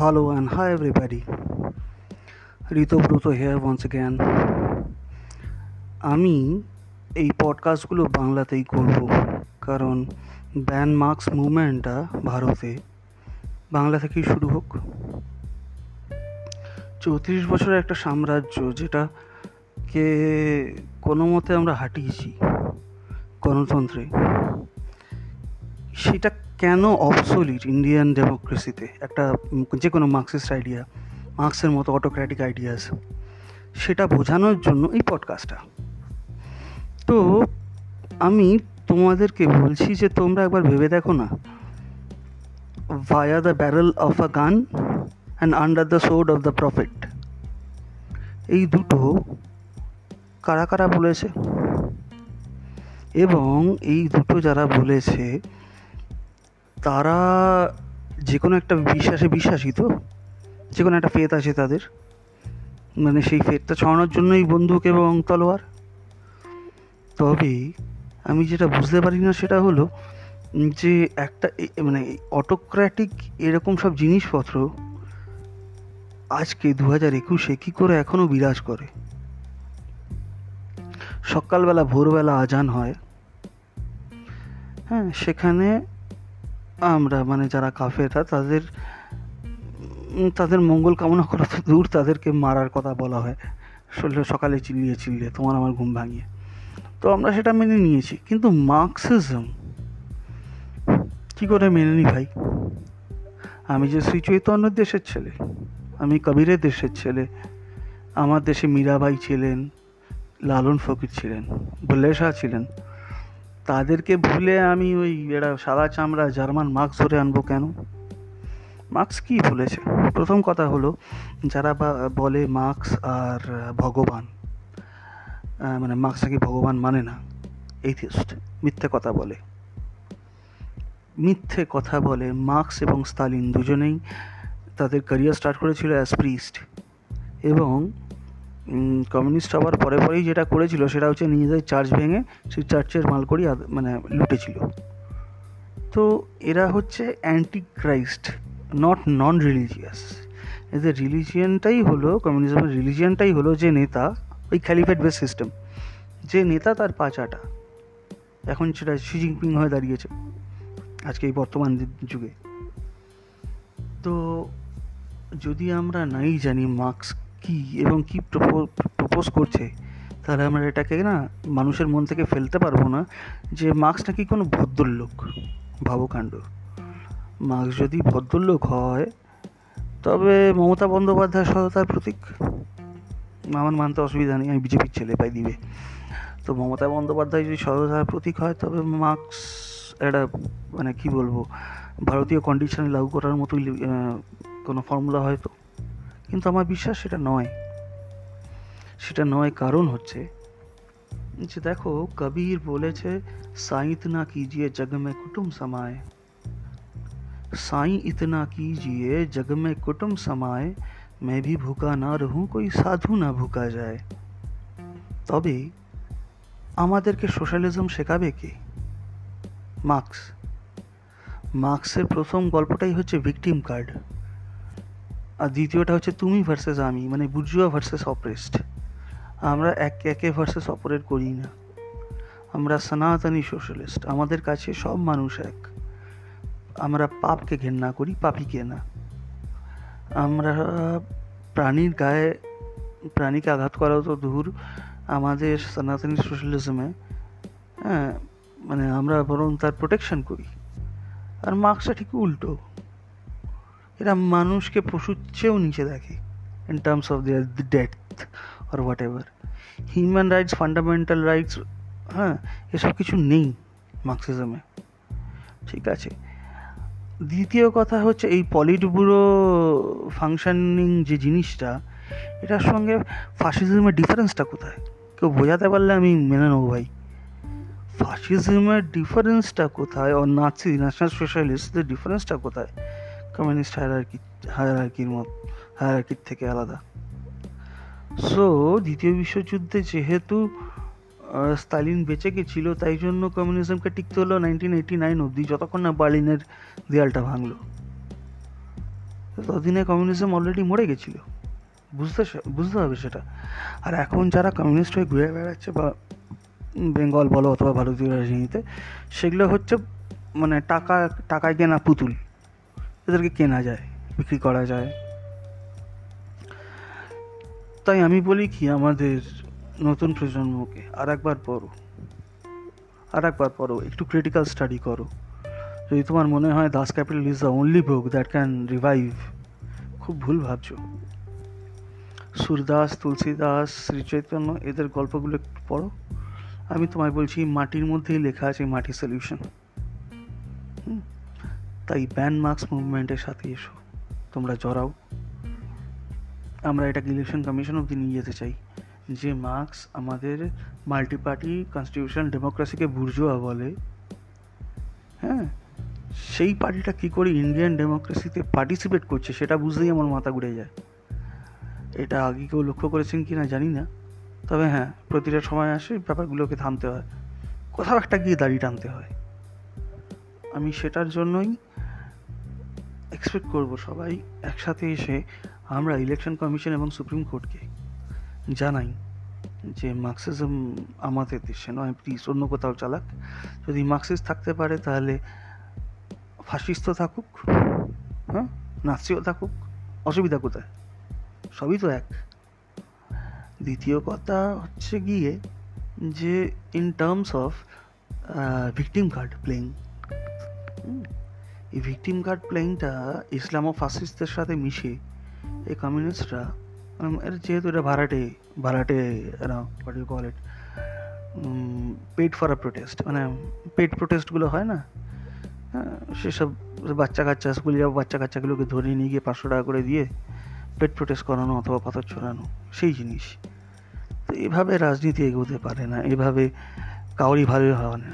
Hello and hi, everybody. Ritabrata here once again. আমি এই পডকাস্টগুলো বাংলাতেই করব, কারণ ব্যান মার্কস মুভমেন্টটা ভারতে বাংলা থেকেই শুরু হোক চৌত্রিশ বছরের একটা সাম্রাজ্য যেটাকে কোনো মতে আমরা হাঁটিয়েছি গণতন্ত্রে, সেটা কেন অবসোলিট ইন্ডিয়ান ডেমোক্রেসিতে একটা যে কোনো মার্কসিস্ট আইডিয়া মার্কসের মতো অটোক্র্যাটিক আইডিয়াস সেটা বোঝানোর জন্য এই পডকাস্টটা তো, আমি তোমাদেরকে বলছি যে তোমরা একবার ভেবে দেখো না via the barrel of a gun and under the sword of the prophet এই দুটো কারা কারা বলেছে? এবং এই দুটো যারা বলেছে তারা যে কোনো একটা বিশ্বাসে বিশ্বাসী তো? যে কোনো একটা ফেত আছে তাদের। মানে সেই ফেতটা ছড়ানোর জন্যই বন্দুক এবং তলোয়ার। তবে আমি যেটা বুঝতে পারি না সেটা হলো, যে একটা মানে অটোক্র্যাটিক এরকম সব জিনিসপত্র আজকে দু হাজার একুশে কী করে এখনও বিরাজ করে? সকালবেলা, ভোরবেলা আজান হয়। হ্যাঁ সেখানে আমরা মানে যারা কাফেরা তাদের তাদের মঙ্গল কামনা করা তো দূর, তাদেরকে মারার কথা বলা হয়। শরীরে সকালে চিল্লিয়ে চিল্লিয়ে, তোমার আমার ঘুম ভাঙিয়ে। তো আমরা সেটা মেনে নিয়েছি, কিন্তু মার্কসিজম কি করে মেনে নি ভাই? আমি যে শ্রী চৈতন্যের দেশের ছেলে, আমি কবিরের দেশের ছেলে, আমার দেশে মীরাবাই ছিলেন, লালন ফকির ছিলেন বুল্লে শাহ ছিলেন তাদেরকে ভুলে আমি ওই এরা সাদা চামড়া জার্মান মাস্ক ধরে আনব কেন? মার্কস কি বলেছে প্রথম কথা হলো, যারা বলে মার্কস আর ভগবান মানে মার্কস নাকি ভগবান মানে না এইথিস্ট মিথ্যে কথা বলে। মিথ্যে কথা বলে মার্কস এবং স্তালিন দুজনেই তাদের ক্যারিয়ার স্টার্ট করেছিল অ্যাজ প্রিস্ট এবং কমিউনিস্ট হওয়ার পরে পরেই যেটা করেছিল সেটা হচ্ছে নিজেদের চার্চ ভেঙে সেই চার্চের মালকড়ি মানে লুটেছিল। তো এরা হচ্ছে anti Christ not non religious এদের রিলিজিয়ানটাই হলো কমিউনিজমের রিলিজিয়ানটাই হলো যে নেতা, ওই খ্যালিফেট বেস সিস্টেম যে নেতা তার পাচাটা এখন সেটা শি জিনপিং হয়ে দাঁড়িয়েছে, আজকে এই বর্তমান যুগে। তো যদি আমরা নাই জানি মার্কস কি এবং কি প্রপোজ করছে? তাহলে আমরা এটাকে না মানুষের মন থেকে ফেলতে পারব না যে মার্কস নাকি কোনো ভদ্রলোক, ভাবকাণ্ড। মার্কস যদি ভদ্রলোক হয়, তবে মমতা বন্দ্যোপাধ্যায় সততার প্রতীক। আমার মানতে অসুবিধা নেই, আমি বিজেপির ছেলে পাই দিবে তো মমতা বন্দ্যোপাধ্যায় যদি সততার প্রতীক হয়, তবে মার্কস একটা মানে কি বলব, ভারতীয় কন্ডিশনে লাগু করার মতোই কোনো ফর্মুলা হয়তো কিন্তু আমার বিশ্বাস সেটা নয়। সেটা নয় কারণ হচ্ছে যে দেখো, কবির বলেছে সাই ইতনা কিজিয়ে জগ মে কুটুম সমায়। সাই ইতনা কিজিয়ে জগ মে কুটুম সমায় मैं भी ভুকা না রহুঁ, কই সাধু না ভুকা যায়। তবে আমাদেরকে সোশ্যালিজম শেখাবে কে? মার্কস। মার্কসের প্রথম গল্পটাই হচ্ছে ভিকটিম কার্ড। আর দ্বিতীয়টা হচ্ছে তুমি ভার্সেস আমি মানে বুর্জুয়া ভার্সেস অপারেস্ট আমরা এক একে ভার্সেস অপারেট করি না। আমরা সনাতনী সোশ্যালিস্ট আমাদের কাছে সব মানুষ এক। আমরা পাপকে ঘেন্না করি, পাপিকে না। আমরা প্রাণীর গায়ে, প্রাণীকে আঘাত করাও তো দূর আমাদের সনাতনী সোশ্যালিজমে হ্যাঁ মানে আমরা বরং তার প্রোটেকশন করি। আর মার্কসটা ঠিক উল্টো। এরা মানুষকে পশুর চেয়েও নিচে দেখে in terms of their death R whatever human rights fundamental rights হ্যাঁ এসব কিছু নেই মার্কসিজমে ঠিক আছে। দ্বিতীয় কথা হচ্ছে এই পলিট ব্যুরো ফাংশনিং যে জিনিসটা, এটার সঙ্গে ফাসিজমের ডিফারেন্সটা কোথায়? কেউ বোঝাতে পারলে আমি মেনে নেব ভাই। ফাসিজমের ডিফারেন্সটা কোথায়? ও নাচি ন্যাশনাল সোশ্যালিস্টদের ডিফারেন্সটা কোথায়? কমিউনিস্ট হায়ারার্কি হায়ারার্কির মত হায়ারার্কির থেকে আলাদা। সো দ্বিতীয় বিশ্বযুদ্ধে যেহেতু স্তালিন বেঁচে গেছিল, তাই জন্য কমিউনিজমকে টিকতে হলো নাইনটিন এইটি নাইন অবধি, যতক্ষণ না বার্লিনের দেয়ালটা ভাঙলো। ততদিনে কমিউনিজম অলরেডি মরে গেছিল। বুঝতে বুঝতে হবে সেটা। আর এখন যারা কমিউনিস্ট হয়ে ঘুরে বেড়াচ্ছে, বা বেঙ্গল বলো অথবা ভারতীয় রাজনীতিতে, সেগুলো হচ্ছে মানে টাকা, টাকায় কেনা পুতুল। এদেরকে কেনা যায়, বিক্রি করা যায়। তাই আমি বলি কি, আমাদের নতুন প্রজন্মকে আর একবার পড়ো। আর একবার পড়ো, একটু ক্রিটিক্যাল স্টাডি করো। যদি তোমার মনে হয় Das Kapital is the only book that can revive খুব ভুল ভাবছ। সুরদাস, তুলসীদাস শ্রীচৈতন্য এদের গল্পগুলো একটু পড়ো। আমি তোমায় বলছি, মাটির মধ্যেই লেখা আছে মাটি সলিউশন তাই ব্যান মার্কস মুভমেন্টের সাথে এসো। তোমরা জড়াও। আমরা এটাকে ইলেকশন কমিশন অবধি নিয়ে যেতে চাই। যে মার্কস আমাদের মাল্টি পার্টি কনস্টিটিউশন ডেমোক্রেসিকে বুর্জোয়া বলে হ্যাঁ? সেই পার্টিটা কী করে ইন্ডিয়ান ডেমোক্রেসিতে পার্টিসিপেট করছে সেটা বুঝতেই আমার মাথা ঘুরে যায়। এটা আগে কেউ লক্ষ্য করেছেন কি না জানি না। তবে হ্যাঁ প্রতিটা সময় আসে ব্যাপারগুলোকে থামতে হয়। কোথাও একটা গিয়ে দাড়ি টানতে হয়। আমি সেটার জন্যই এক্সপেক্ট করব সবাই একসাথে এসে আমরা ইলেকশন কমিশন এবং সুপ্রিম কোর্টকে জানাই যে মার্কসিজম আমাদের দেশে নয় প্লিজ অন্য কোথাও চালাক। যদি মার্কসিস থাকতে পারে তাহলে ফাসিস্ট থাকুক হ্যাঁ? নাসিও থাকুক, অসুবিধা কোথায়? সবই তো এক। দ্বিতীয় কথা হচ্ছে গিয়ে যে in terms of victim card playing এই ভিকটিম কার্ড ইসলামো ফাসিস্টদের সাথে মিশে। এই কমিউনিস্টরা যেহেতু এটা ভাড়াটে ভাড়াটে what you call it paid for a protest মানে পেড প্রোটেস্টগুলো হয় না? হ্যাঁ, সেসব বাচ্চা কাচ্চা স্কুলে যাব বাচ্চা কাচ্চাগুলোকে ধরে নিয়ে গিয়ে পাঁচশো টাকা করে দিয়ে পেট প্রোটেস্ট করানো অথবা পাথর ছড়ানো সেই জিনিস। তো এভাবে রাজনীতি এগোতে পারে না এভাবে কাউরি ভালোই হয় না।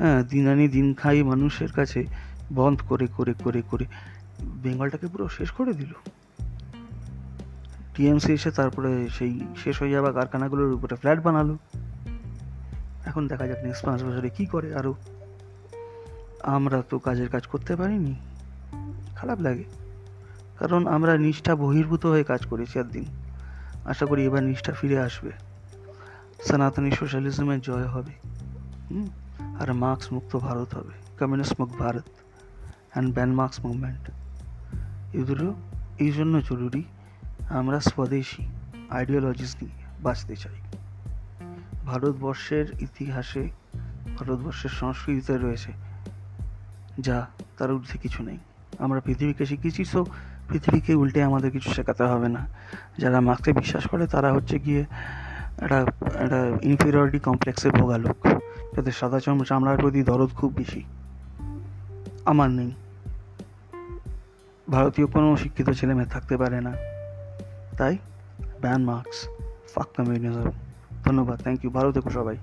হ্যাঁ দিন আনি দিন খাই মানুষের কাছে, বন্ধ করে করে করে করে। বেঙ্গলটাকে পুরো শেষ করে দিল। টিএমসি এসে তারপরে সেই শেষ হয়ে যাওয়া কারখানাগুলোর উপরে ফ্ল্যাট বানালো। এখন দেখা যাক নেক্সট পাঁচ বছরে কী করে আরও। আমরা তো কাজের কাজ করতে পারিনি। খারাপ লাগে। কারণ আমরা নিষ্ঠা বহির্ভূত হয়ে কাজ করেছি একদিন। আশা করি এবার নিষ্ঠা ফিরে আসবে। সনাতনী সোশ্যালিজমের জয় হবে। আর মার্কস মুক্ত ভারত হবে, কমিউনিস্ট মুক্ত Bharat and ban Marx movement. এগুলো এই জন্য জরুরি আমরা স্বদেশী আইডিওলজিস নিয়ে বাঁচতে চাই। ভারতবর্ষের ইতিহাসে, ভারতবর্ষের সংস্কৃতিতে রয়েছে, যা তার ঊর্ধ্বে কিছু নেই। আমরা পৃথিবীকে শিখেছি সো পৃথিবীকে উল্টে আমাদের কিছু শেখাতে হবে না। যারা মার্কসে বিশ্বাস করে, তারা হচ্ছে গিয়ে একটা একটা ইনফিরিয়রিটি কমপ্লেক্সে ভোগা লোক। যাদের সাদা চামড়ার প্রতি দরদ খুব বেশি। আমার নেই। ভারতীয় কোনো শিক্ষিত ছেলে মেয়ে থাকতে পারে না। তাই, ব্যান মার্কস। ফাক কমিউনিজম ধন্যবাদ থ্যাংক ইউ ভালো থেকো সবাই।